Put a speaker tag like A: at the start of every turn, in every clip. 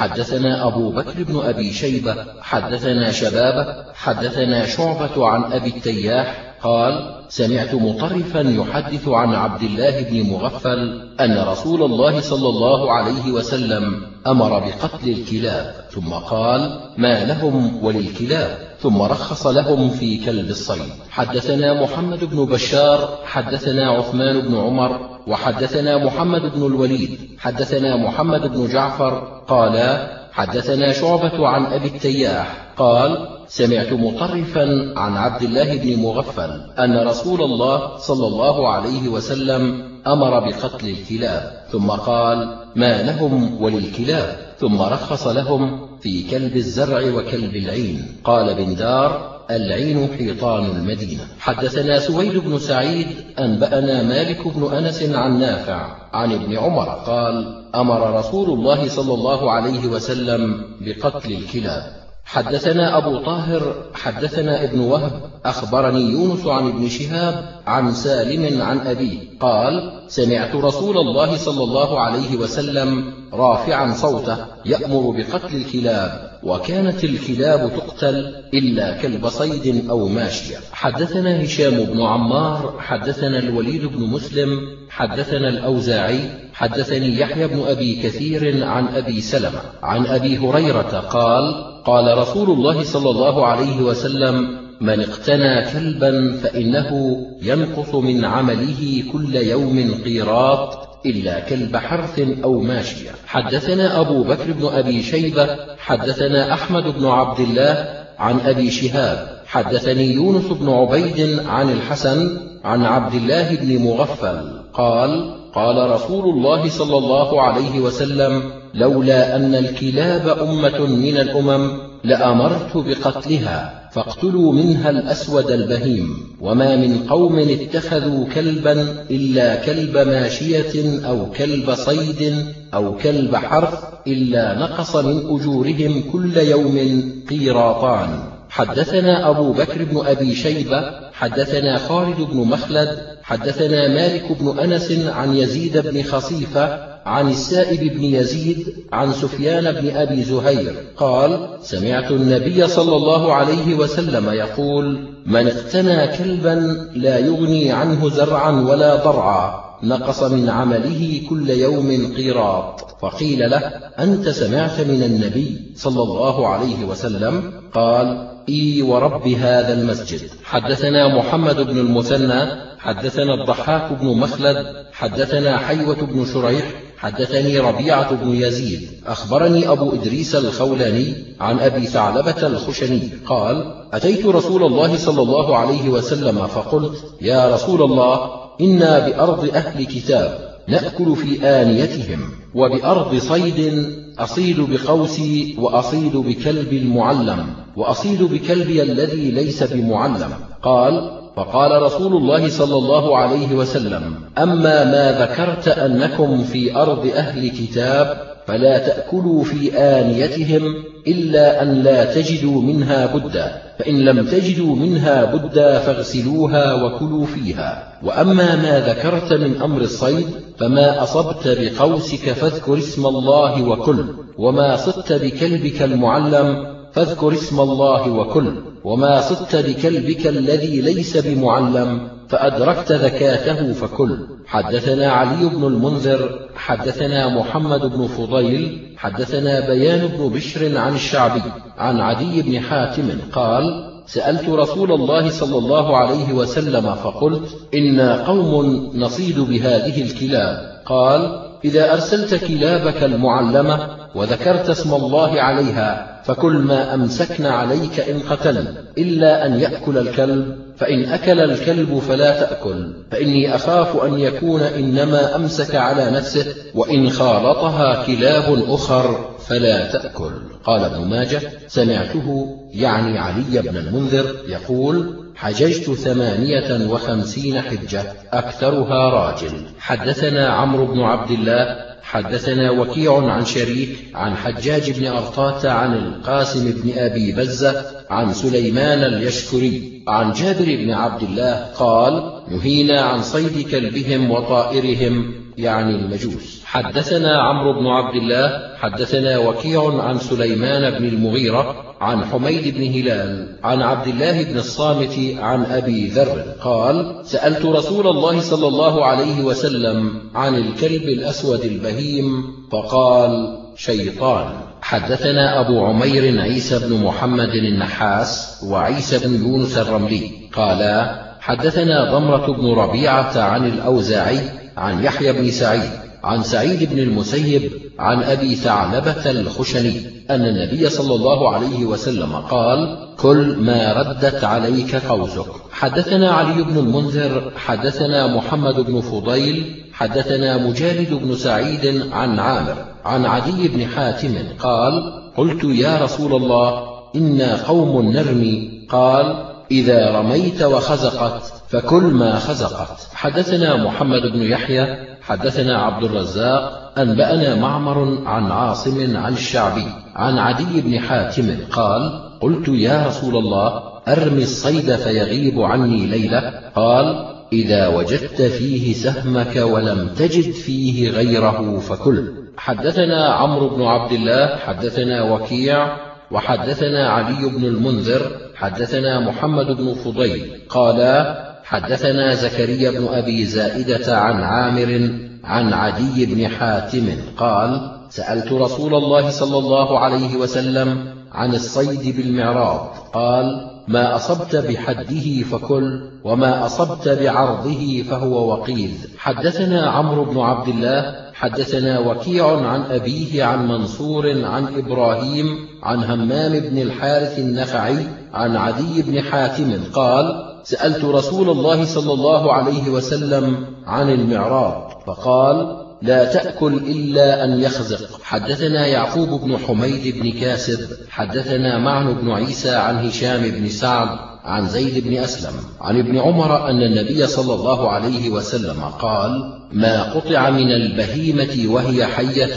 A: حدثنا أبو بكر بن أبي شيبة حدثنا شبابة حدثنا شعبة عن أبي التياح قال سمعت مطرفا يحدث عن عبد الله بن مغفل أن رسول الله صلى الله عليه وسلم أمر بقتل الكلاب ثم قال ما لهم وللكلاب؟ ثم رخص لهم في كلب الصيد. حدثنا محمد بن بشار حدثنا عثمان بن عمر وحدثنا محمد بن الوليد حدثنا محمد بن جعفر قالا حدثنا شعبة عن أبي التياح. قال سمعت مطرفا عن عبد الله بن مغفل أن رسول الله صلى الله عليه وسلم أمر بقتل الكلاب ثم قال ما لهم وللكلاب؟ ثم رخص لهم في كلب الزرع وكلب العين. قال بن دار العين حيطان المدينة. حدثنا سويد بن سعيد أنبأنا مالك بن أنس عن نافع عن ابن عمر قال أمر رسول الله صلى الله عليه وسلم بقتل الكلاب. حدثنا أبو طاهر حدثنا ابن وهب أخبرني يونس عن ابن شهاب عن سالم عن أبيه قال سمعت رسول الله صلى الله عليه وسلم رافعا صوته يأمر بقتل الكلاب وكانت الكلاب تقتل إلا كلب صيد أو ماشية. حدثنا هشام بن عمار حدثنا الوليد بن مسلم حدثنا الأوزاعي حدثني يحيى بن أبي كثير عن أبي سلمة. عن أبي هريرة قال قال رسول الله صلى الله عليه وسلم من اقتنى كلبا فإنه ينقص من عمله كل يوم قيراط إلا كلب حرث أو ماشية. حدثنا أبو بكر بن أبي شيبة حدثنا أحمد بن عبد الله عن أبي شهاب حدثني يونس بن عبيد عن الحسن عن عبد الله بن مغفل قال قال رسول الله صلى الله عليه وسلم لولا أن الكلاب أمة من الأمم لأمرت بقتلها فاقتلوا منها الأسود البهيم. وما من قوم اتخذوا كلبا إلا كلب ماشية أو كلب صيد أو كلب حرث إلا نقص من أجورهم كل يوم قيراطان. حدثنا أبو بكر بن أبي شيبة حدثنا خالد بن مخلد حدثنا مالك بن أنس عن يزيد بن خصيفة عن السائب بن يزيد عن سفيان بن أبي زهير قال سمعت النبي صلى الله عليه وسلم يقول من اقتنى كلبا لا يغني عنه زرعا ولا ضرعا نقص من عمله كل يوم قيراط فقيل له أنت سمعت من النبي صلى الله عليه وسلم قال إي ورب هذا المسجد حدثنا محمد بن المثنى حدثنا الضحاك بن مخلد حدثنا حيوة بن شريح حدثني ربيعة بن يزيد أخبرني أبو إدريس الخولاني عن أبي ثعلبة الخشني قال أتيت رسول الله صلى الله عليه وسلم فقلت يا رسول الله إنا بأرض أهل كتاب نأكل في آنيتهم وبأرض صيد أصيد بقوسي وأصيد بكلب المعلم وأصيد بكلبي الذي ليس بمعلم. قال فقال رسول الله صلى الله عليه وسلم أما ما ذكرت أنكم في أرض أهل كتاب فلا تأكلوا في آنيتهم إلا أن لا تجدوا منها بدا فإن لم تجدوا منها بدا فاغسلوها وكلوا فيها. وأما ما ذكرت من أمر الصيد فما أصبت بقوسك فاذكر اسم الله وكل وما صدت بكلبك المعلم فاذكر اسم الله وكل وما صدت بكلبك الذي ليس بمعلم فأدركت ذكاته فكل حدثنا علي بن المنذر حدثنا محمد بن فضيل حدثنا بيان بن بشر عن الشعبي عن عدي بن حاتم قال سألت رسول الله صلى الله عليه وسلم فقلت إنا قوم نصيد بهذه الكلاب. قال إذا أرسلت كلابك المعلمة وذكرت اسم الله عليها فكل ما أمسكن عليك إن قتلن إلا أن يأكل الكلب فإن أكل الكلب فلا تأكل فإني أخاف أن يكون إنما أمسك على نفسه وإن خالطها كلاب أخر فلا تأكل. قال ابن ماجه سمعته يعني علي بن المنذر يقول حججت ثمانية وخمسين حجة أكثرها راجل. حدثنا عمرو بن عبد الله حدثنا وكيع عن شريك عن حجاج بن أرطاة عن القاسم بن أبي بزة عن سليمان اليشكري. عن جابر بن عبد الله قال نهينا عن صيد كلبهم وطائرهم يعني المجوس. حدثنا عمرو بن عبد الله حدثنا وكيع عن سليمان بن المغيرة عن حميد بن هلال عن عبد الله بن الصامت عن أبي ذر قال سألت رسول الله صلى الله عليه وسلم عن الكلب الأسود البهيم فقال شيطان. حدثنا أبو عمير عيسى بن محمد النحاس وعيسى بن يونس الرملي قالا حدثنا ضمرة بن ربيعة عن الأوزاعي عن يحيى بن سعيد عن سعيد بن المسيب عن أبي ثعلبة الخشني أن النبي صلى الله عليه وسلم قال كل ما ردت عليك قوسك حدثنا علي بن المنذر حدثنا محمد بن فضيل حدثنا مجالد بن سعيد عن عامر عن عدي بن حاتم قال قلت يا رسول الله إنا قوم نرمي. قال إذا رميت وخزقت فكل ما خزقت. حدثنا محمد بن يحيى حدثنا عبد الرزاق أنبأنا معمر عن عاصم عن الشعبي عن عدي بن حاتم قال قلت يا رسول الله أرمي الصيد فيغيب عني ليلة. قال إذا وجدت فيه سهمك ولم تجد فيه غيره فكل. حدثنا عمرو بن عبد الله حدثنا وكيع وحدثنا علي بن المنذر حدثنا محمد بن فضيل. قالا حدثنا زكريا بن أبي زائدة عن عامر عن عدي بن حاتم قال سألت رسول الله صلى الله عليه وسلم عن الصيد بالمعراض قال ما أصبت بحده فكل وما أصبت بعرضه فهو وقيذ حدثنا عمرو بن عبد الله حدثنا وكيع عن أبيه عن منصور عن إبراهيم عن همام بن الحارث النخعي عن عدي بن حاتم قال سألت رسول الله صلى الله عليه وسلم عن المعراض فقال لا تأكل إلا أن يخزق. حدثنا يعقوب بن حميد بن كاسب حدثنا معن بن عيسى عن هشام بن سعد عن زيد بن أسلم. عن ابن عمر أن النبي صلى الله عليه وسلم قال ما قطع من البهيمة وهي حية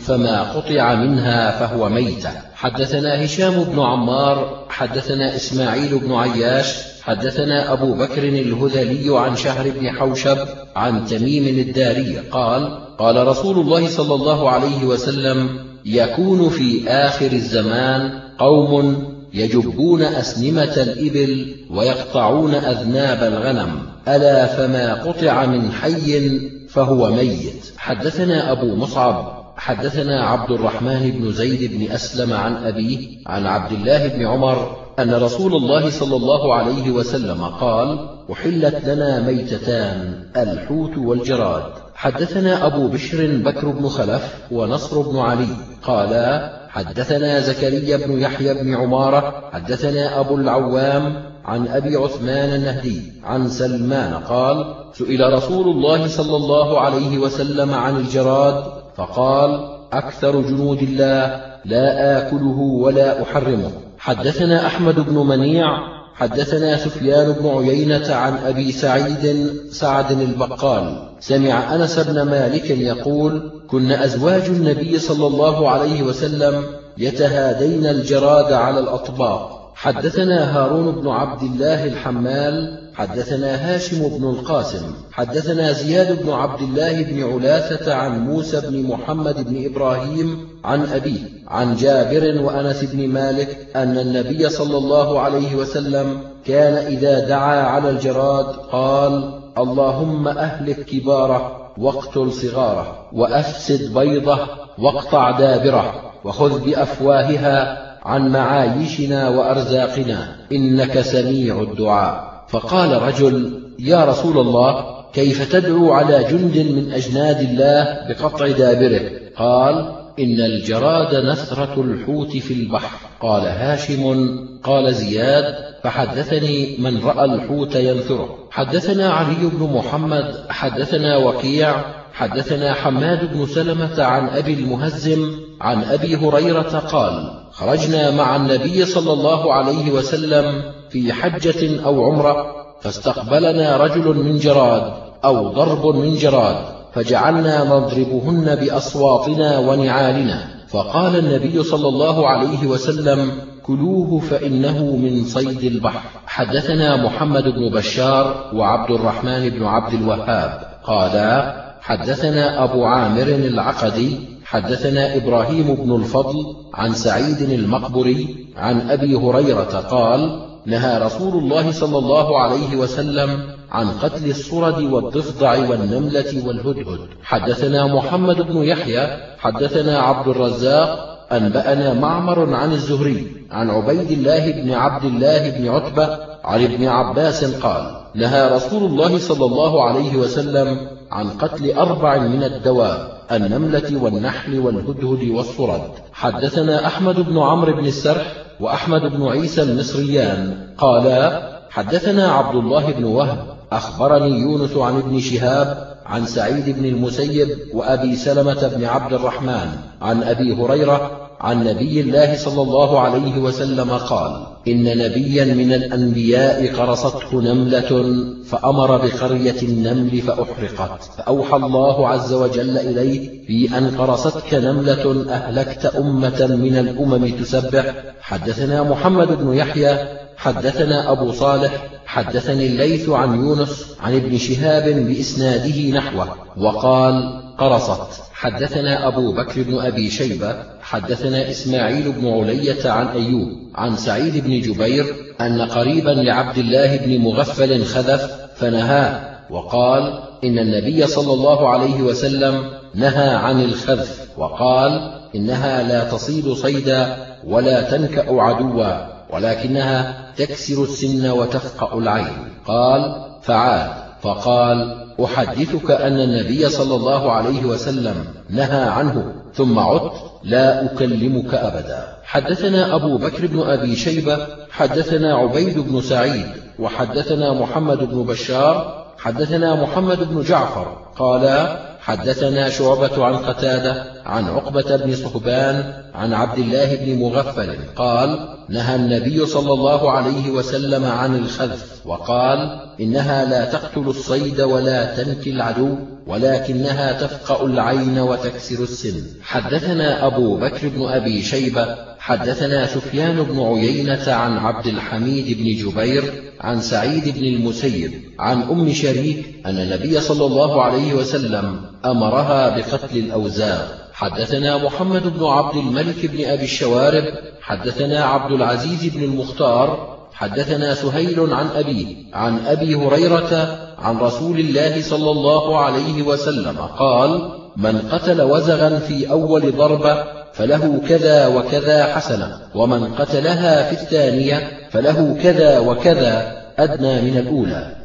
A: فما قطع منها فهو ميتة. حدثنا هشام بن عمار حدثنا إسماعيل بن عياش حدثنا أبو بكر الهذلي عن شهر بن حوشب عن تميم الداري قال قال رسول الله صلى الله عليه وسلم يكون في آخر الزمان قوم يجبون أسنمة الإبل ويقطعون أذناب الغنم ألا فما قطع من حي فهو ميت. حدثنا أبو مصعب حدثنا عبد الرحمن بن زيد بن أسلم عن أبيه عن عبد الله بن عمر أن رسول الله صلى الله عليه وسلم قال أحلت لنا ميتتان الحوت والجراد. حدثنا أبو بشر بكر بن خلف ونصر بن علي. قالا حدثنا زكريا بن يحيى بن عمارة حدثنا أبو العوام عن أبي عثمان النهدي عن سلمان قال سئل رسول الله صلى الله عليه وسلم عن الجراد فقال أكثر جنود الله لا آكله ولا أحرمه. حدثنا أحمد بن منيع حدثنا سفيان بن عيينة عن أبي سعيد سعد البقال. سمع أنس بن مالك يقول كن أزواج النبي صلى الله عليه وسلم يتهادين الجراد على الأطباق. حدثنا هارون بن عبد الله الحمال حدثنا هاشم بن القاسم حدثنا زياد بن عبد الله بن علاثة عن موسى بن محمد بن إبراهيم عن أبيه عن جابر وأنس بن مالك أن النبي صلى الله عليه وسلم كان إذا دعا على الجراد قال اللهم أهلك كباره واقتل صغاره وأفسد بيضه واقطع دابره وخذ بأفواهها عن معايشنا وأرزاقنا إنك سميع الدعاء. فقال رجل يا رسول الله كيف تدعو على جند من أجناد الله بقطع دابره؟ قال إن الجراد نثرة الحوت في البحر. قال هاشم قال زياد فحدثني من رأى الحوت ينثره. حدثنا علي بن محمد حدثنا وكيع حدثنا حماد بن سلمة عن أبي المهزم عن أبي هريرة قال خرجنا مع النبي صلى الله عليه وسلم في حجة أو عمرة فاستقبلنا رجل من جراد أو ضرب من جراد فجعلنا نضربهن بأصواتنا ونعالنا. فقال النبي صلى الله عليه وسلم كلوه فإنه من صيد البحر. حدثنا محمد بن بشار وعبد الرحمن بن عبد الوهاب قالا حدثنا أبو عامر العقدي حدثنا إبراهيم بن الفضل عن سعيد المقبري عن أبي هريرة قال نهى رسول الله صلى الله عليه وسلم عن قتل الصرد والضفدع والنملة والهدهد. حدثنا محمد بن يحيى حدثنا عبد الرزاق أنبأنا معمر عن الزهري عن عبيد الله بن عبد الله بن عتبة عن ابن عباس قال نهى رسول الله صلى الله عليه وسلم عن قتل أربع من الدواب. النملة والنحل والهدهد والصرد حدثنا أحمد بن عمرو بن السرح وأحمد بن عيسى المصريان. قالا حدثنا عبد الله بن وهب أخبرني يونس عن ابن شهاب عن سعيد بن المسيب وأبي سلمة بن عبد الرحمن عن أبي هريرة عن نبي الله صلى الله عليه وسلم قال إن نبيا من الأنبياء قرصته نملة فأمر بقرية النمل فأحرقت. فأوحى الله عز وجل إليه في أن قرصتك نملة أهلكت أمة من الأمم تسبح. حدثنا محمد بن يحيى حدثنا أبو صالح حدثني الليث عن يونس عن ابن شهاب بإسناده نحوه وقال قرصت. حدثنا أبو بكر بن أبي شيبة حدثنا إسماعيل بن علية عن أيوب عن سعيد بن جبير أن قريبا لعبد الله بن مغفل خذف فنهاه وقال إن النبي صلى الله عليه وسلم نهى عن الخذف وقال إنها لا تصيد صيدا ولا تنكأ عدوا ولكنها تكسر السن وتفقأ العين. قال فعاد. فقال أحدثك أن النبي صلى الله عليه وسلم نهى عنه ثم عدت لا أكلمك أبدا. حدثنا أبو بكر بن أبي شيبة حدثنا عبيد بن سعيد وحدثنا محمد بن بشار حدثنا محمد بن جعفر قالا حدثنا شعبة عن قتادة عن عقبة بن صهبان عن عبد الله بن مغفل قال نهى النبي صلى الله عليه وسلم عن الخذف وقال إنها لا تقتل الصيد ولا تنكي العدو ولكنها تفقأ العين وتكسر السن. حدثنا أبو بكر بن أبي شيبة حدثنا سفيان بن عيينة عن عبد الحميد بن جبير عن سعيد بن المسيب عن أم شريك أن النبي صلى الله عليه وسلم أمرها بقتل الأوزاغ حدثنا محمد بن عبد الملك بن أبي الشوارب حدثنا عبد العزيز بن المختار حدثنا سهيل عن أبيه عن أبي هريرة عن رسول الله صلى الله عليه وسلم قال من قتل وزغا في أول ضربة فله كذا وكذا حسنة ومن قتلها في الثانية فله كذا وكذا أدنى من الأولى.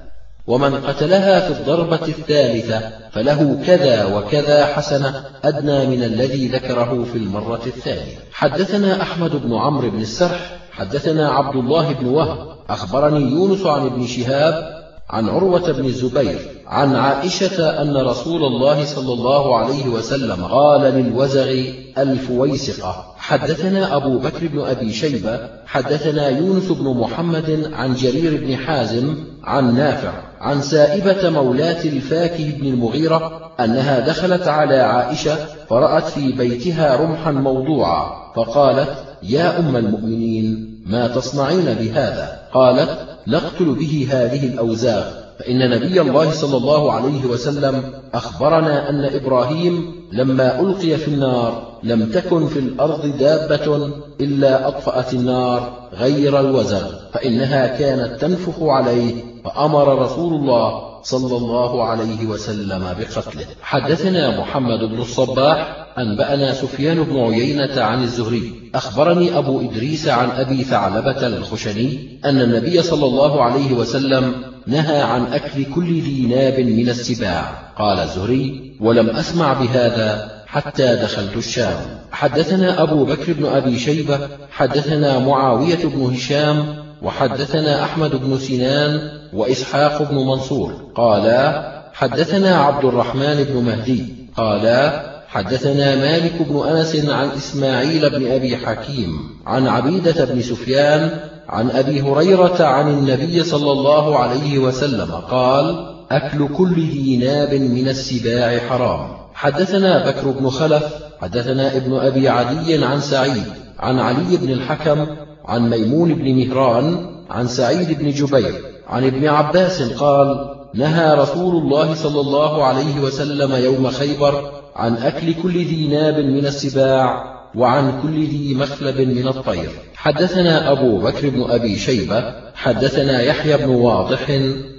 A: ومن قتلها في الضربة الثالثة فله كذا وكذا حسنة أدنى من الذي ذكره في المرة الثانية. حدثنا أحمد بن عمرو بن السرح حدثنا عبد الله بن وهب أخبرني يونس عن ابن شهاب عن عروة بن الزبير عن عائشة أن رسول الله صلى الله عليه وسلم قال للوزغ الفويسقة حدثنا أبو بكر بن أبي شيبة حدثنا يونس بن محمد عن جرير بن حازم عن نافع عن سائبة مولاة الفاكه بن المغيرة أنها دخلت على عائشة فرأت في بيتها رمحا موضوعا فقالت يا أم المؤمنين ما تصنعين بهذا؟ قالت نقتل به هذه الأوزاغ. فإن نبي الله صلى الله عليه وسلم أخبرنا أن إبراهيم لما ألقي في النار لم تكن في الأرض دابة إلا أطفأت النار غير الوزغ فإنها كانت تنفخ عليه فأمر رسول الله صلى الله عليه وسلم بقتله. حدثنا محمد بن الصباح أنبأنا سفيان بن عيينة عن الزهري. أخبرني أبو إدريس عن أبي ثعلبة الخشني أن النبي صلى الله عليه وسلم نهى عن أكل كل ذي ناب من السباع. قال الزهري ولم أسمع بهذا حتى دخلت الشام. حدثنا أبو بكر بن أبي شيبة حدثنا معاوية بن هشام وحدثنا أحمد بن سنان وإسحاق بن منصور قالا حدثنا عبد الرحمن بن مهدي قالا حدثنا مالك بن أنس عن إسماعيل بن أبي حكيم عن عبيدة بن سفيان عن أبي هريرة عن النبي صلى الله عليه وسلم قال أكل كل ذي ناب من السباع حرام. حدثنا بكر بن خلف حدثنا ابن أبي عدي عن سعيد عن علي بن الحكم عن ميمون بن مهران عن سعيد بن جبير عن ابن عباس قال نهى رسول الله صلى الله عليه وسلم يوم خيبر عن أكل كل ذي ناب من السباع وعن كل ذي مخلب من الطير. حدثنا أبو بكر بن أبي شيبة حدثنا يحيى بن واضح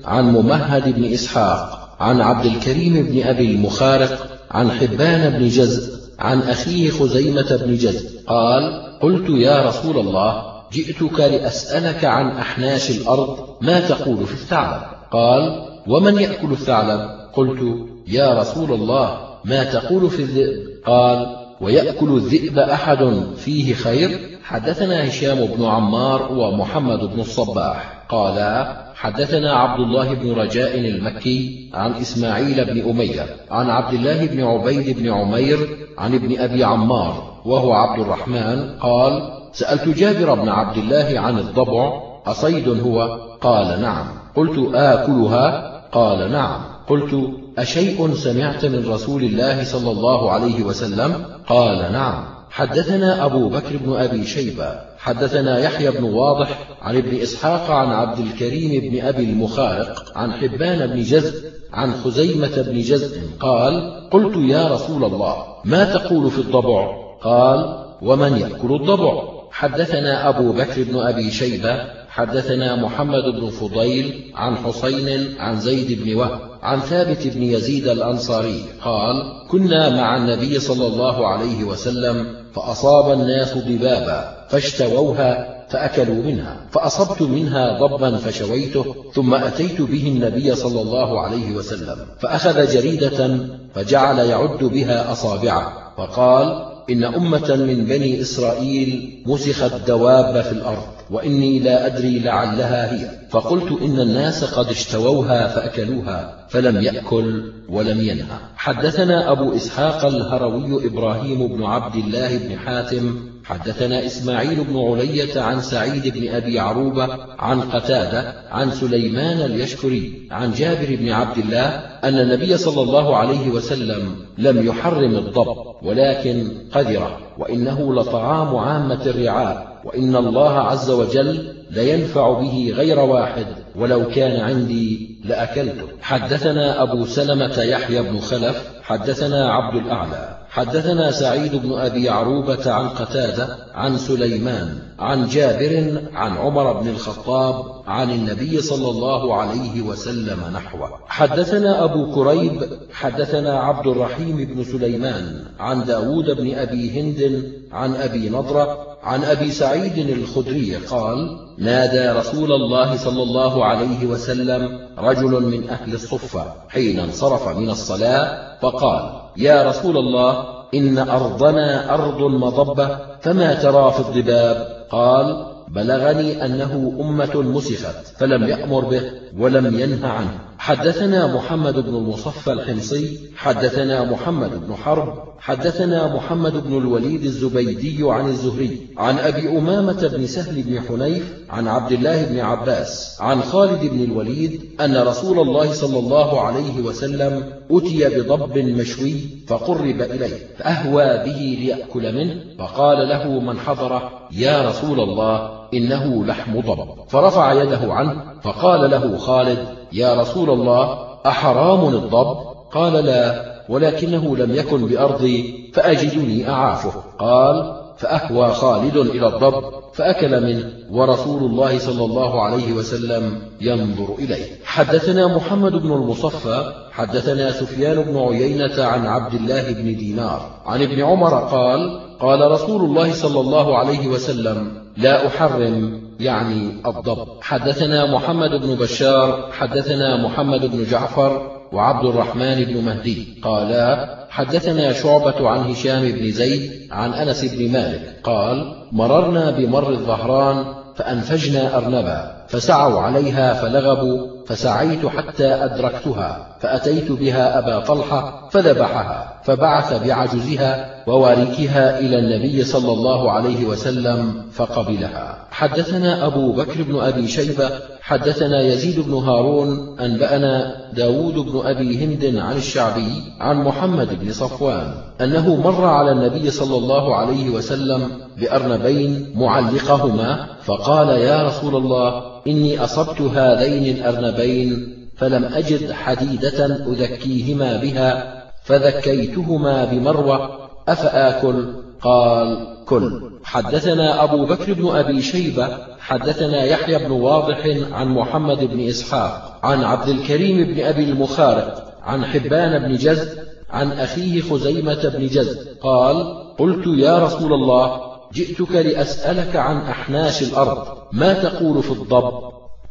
A: عن ممهد بن إسحاق عن عبد الكريم بن أبي المخارق عن حبان بن جزء عن أخيه خزيمة بن جزء قال قلت يا رسول الله جئتك لأسألك عن أحناش الأرض ما تقول في الثعلب؟ قال ومن يأكل الثعلب؟ قلت يا رسول الله ما تقول في الذئب؟ قال ويأكل الذئب أحد فيه خير؟ حدثنا هشام بن عمار ومحمد بن الصباح. قالا حدثنا عبد الله بن رجاء المكي عن إسماعيل بن أمية عن عبد الله بن عبيد بن عمير عن ابن أبي عمار وهو عبد الرحمن قال سألت جابر بن عبد الله عن الضبع أصيد هو؟ قال نعم. قلت آكلها؟ قال نعم. قلت أشيء سمعت من رسول الله صلى الله عليه وسلم؟ قال نعم. حدثنا أبو بكر بن أبي شيبة حدثنا يحيى بن واضح عن ابن إسحاق عن عبد الكريم بن أبي المخارق عن حبان بن جزء عن خزيمة بن جزء قال قلت يا رسول الله ما تقول في الضبع؟ قال ومن يأكل الضبع؟ حدثنا أبو بكر بن أبي شيبة حدثنا محمد بن فضيل عن حسين عن زيد بن وهب عن ثابت بن يزيد الأنصاري قال كنا مع النبي صلى الله عليه وسلم فأصاب الناس ضبابا فاشتووها فأكلوا منها. فأصبت منها ضبا فشويته ثم أتيت به النبي صلى الله عليه وسلم فأخذ جريدة فجعل يعد بها أصابعه وقال إن أمة من بني إسرائيل مسخت دواب في الأرض. وإني لا أدري لعلها هي. فقلت إن الناس قد اشتووها فأكلوها فلم يأكل ولم ينهى. حدثنا أبو إسحاق الهروي إبراهيم بن عبد الله بن حاتم حدثنا إسماعيل بن علية عن سعيد بن أبي عروبة عن قتادة عن سليمان اليشكري عن جابر بن عبد الله أن النبي صلى الله عليه وسلم لم يحرم الضب ولكن قدره وإنه لطعام عامة الرعاء وإن الله عز وجل لينفع به غير واحد ولو كان عندي لأكلته. حدثنا أبو سلمة يحيى بن خلف حدثنا عبد الأعلى. حدثنا سعيد بن أبي عروبة عن قتادة عن سليمان عن جابر عن عمر بن الخطاب عن النبي صلى الله عليه وسلم نحوه. حدثنا أبو كريب حدثنا عبد الرحيم بن سليمان عن داود بن أبي هند عن أبي نضرة عن أبي سعيد الخدري قال نادى رسول الله صلى الله عليه وسلم رجل من أهل الصفة حين انصرف من الصلاة فقال يا رسول الله إن أرضنا أرض مضبة فما ترى في الضباب؟ قال بلغني أنه أمة مسخت فلم يأمر به ولم ينه عنه. حدثنا محمد بن المصفى الحمصي حدثنا محمد بن حرب حدثنا محمد بن الوليد الزبيدي عن الزهري عن أبي أمامة بن سهل بن حنيف عن عبد الله بن عباس عن خالد بن الوليد أن رسول الله صلى الله عليه وسلم أتي بضب مشوي فقرب إليه فأهوى به ليأكل منه فقال له من حضره يا رسول الله إنه لحم ضب. فرفع يده عنه فقال له خالد يا رسول الله أحرام الضب؟ قال لا ولكنه لم يكن بأرضي فأجدني أعافه. قال فأهوى خالد إلى الضب فأكل منه ورسول الله صلى الله عليه وسلم ينظر إليه. حدثنا محمد بن المصفى حدثنا سفيان بن عيينة عن عبد الله بن دينار. عن ابن عمر قال قال رسول الله صلى الله عليه وسلم لا أحرم يعني الضب. حدثنا محمد بن بشار حدثنا محمد بن جعفر وعبد الرحمن بن مهدي. قالا حدثنا شعبة عن هشام بن زيد عن أنس بن مالك. قال مررنا بمر الظهران فأنفجنا أرنبا. فسعوا عليها فلغبوا فسعيت حتى أدركتها فأتيت بها أبا طلحة فذبحها فبعث بعجزها وواركها إلى النبي صلى الله عليه وسلم فقبلها. حدثنا أبو بكر بن أبي شيبة حدثنا يزيد بن هارون أنبأنا داود بن أبي هند عن الشعبي عن محمد بن صفوان أنه مر على النبي صلى الله عليه وسلم بأرنبين معلقهما فقال يا رسول الله إني أصبت هذين الأرنبين فلم أجد حديدة أذكيهما بها فذكيتهما بمروة أفآكل؟ قال كل حدثنا أبو بكر بن أبي شيبة حدثنا يحيى بن واضح عن محمد بن إسحاق عن عبد الكريم بن أبي المخارق عن حبان بن جزء عن أخيه خزيمة بن جزء قال قلت يا رسول الله جئتك لأسألك عن أحناش الأرض ما تقول في الضب؟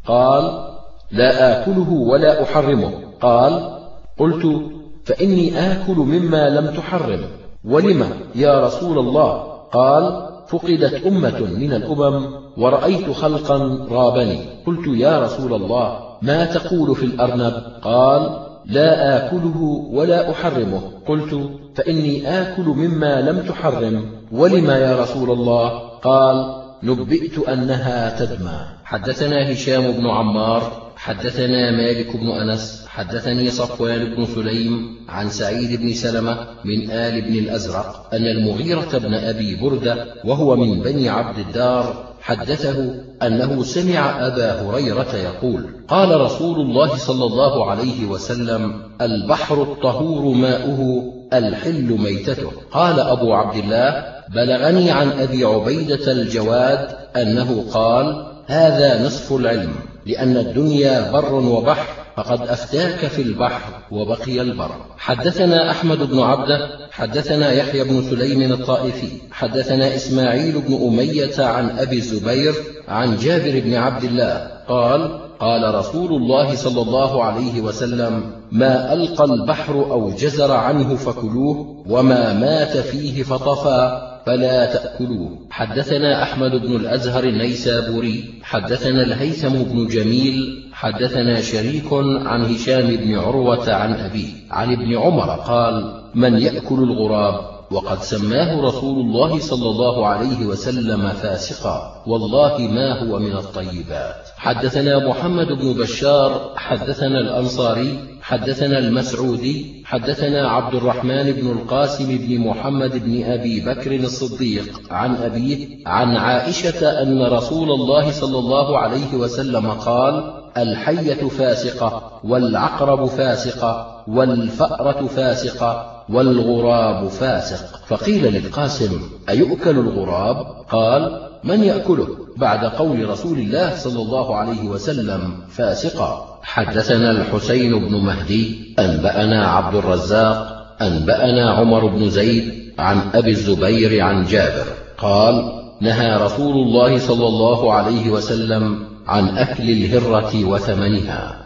A: قال لا آكله ولا أحرمه. قال قلت فإني آكل مما لم تحرم. ولم يا رسول الله؟ قال فقدت أمة من الأمم ورأيت خلقا رابني. قلت يا رسول الله ما تقول في الأرنب؟ قال لا آكله ولا أحرمه. قلت فإني آكل مما لم تحرم. ولما يا رسول الله؟ قال نبئت أنها تدمى. حدثنا هشام بن عمار حدثنا مالك بن أنس حدثني صفوان بن سليم عن سعيد بن سلمة من آل بن الأزرق أن المغيرة بن أبي بردة وهو من بني عبد الدار حدثه أنه سمع أبا هريرة يقول قال رسول الله صلى الله عليه وسلم البحر الطهور ماؤه الحل ميتته. قال أبو عبد الله بلغني عن أبي عبيدة الجواد أنه قال هذا نصف العلم. لأن الدنيا بر وبحر فقد أفتاك في البحر وبقي البر. حدثنا أحمد بن عبده حدثنا يحيى بن سليم الطائفي حدثنا إسماعيل بن أمية عن أبي الزبير عن جابر بن عبد الله قال قال رسول الله صلى الله عليه وسلم ما ألقى البحر أو جزر عنه فكلوه وما مات فيه فطفى. فلا تأكلوه. حدثنا أحمد بن الأزهر النيسابوري حدثنا الهيثم بن جميل حدثنا شريك عن هشام بن عروة عن أبيه عن ابن عمر قال من يأكل الغراب وقد سماه رسول الله صلى الله عليه وسلم فاسقا. والله ما هو من الطيبات. حدثنا محمد بن بشار حدثنا الأنصاري حدثنا المسعودي حدثنا عبد الرحمن بن القاسم بن محمد بن أبي بكر الصديق عن أبيه عن عائشة أن رسول الله صلى الله عليه وسلم قال الحية فاسقة والعقرب فاسقة والفأرة فاسقة والغراب فاسق. فقيل للقاسم أيؤكل الغراب؟ قال من يأكله؟ بعد قول رسول الله صلى الله عليه وسلم فاسقا. حدثنا الحسين بن مهدي أنبأنا عبد الرزاق أنبأنا عمر بن زيد عن أبي الزبير عن جابر. قال نهى رسول الله صلى الله عليه وسلم عن أكل الهرة وثمنها.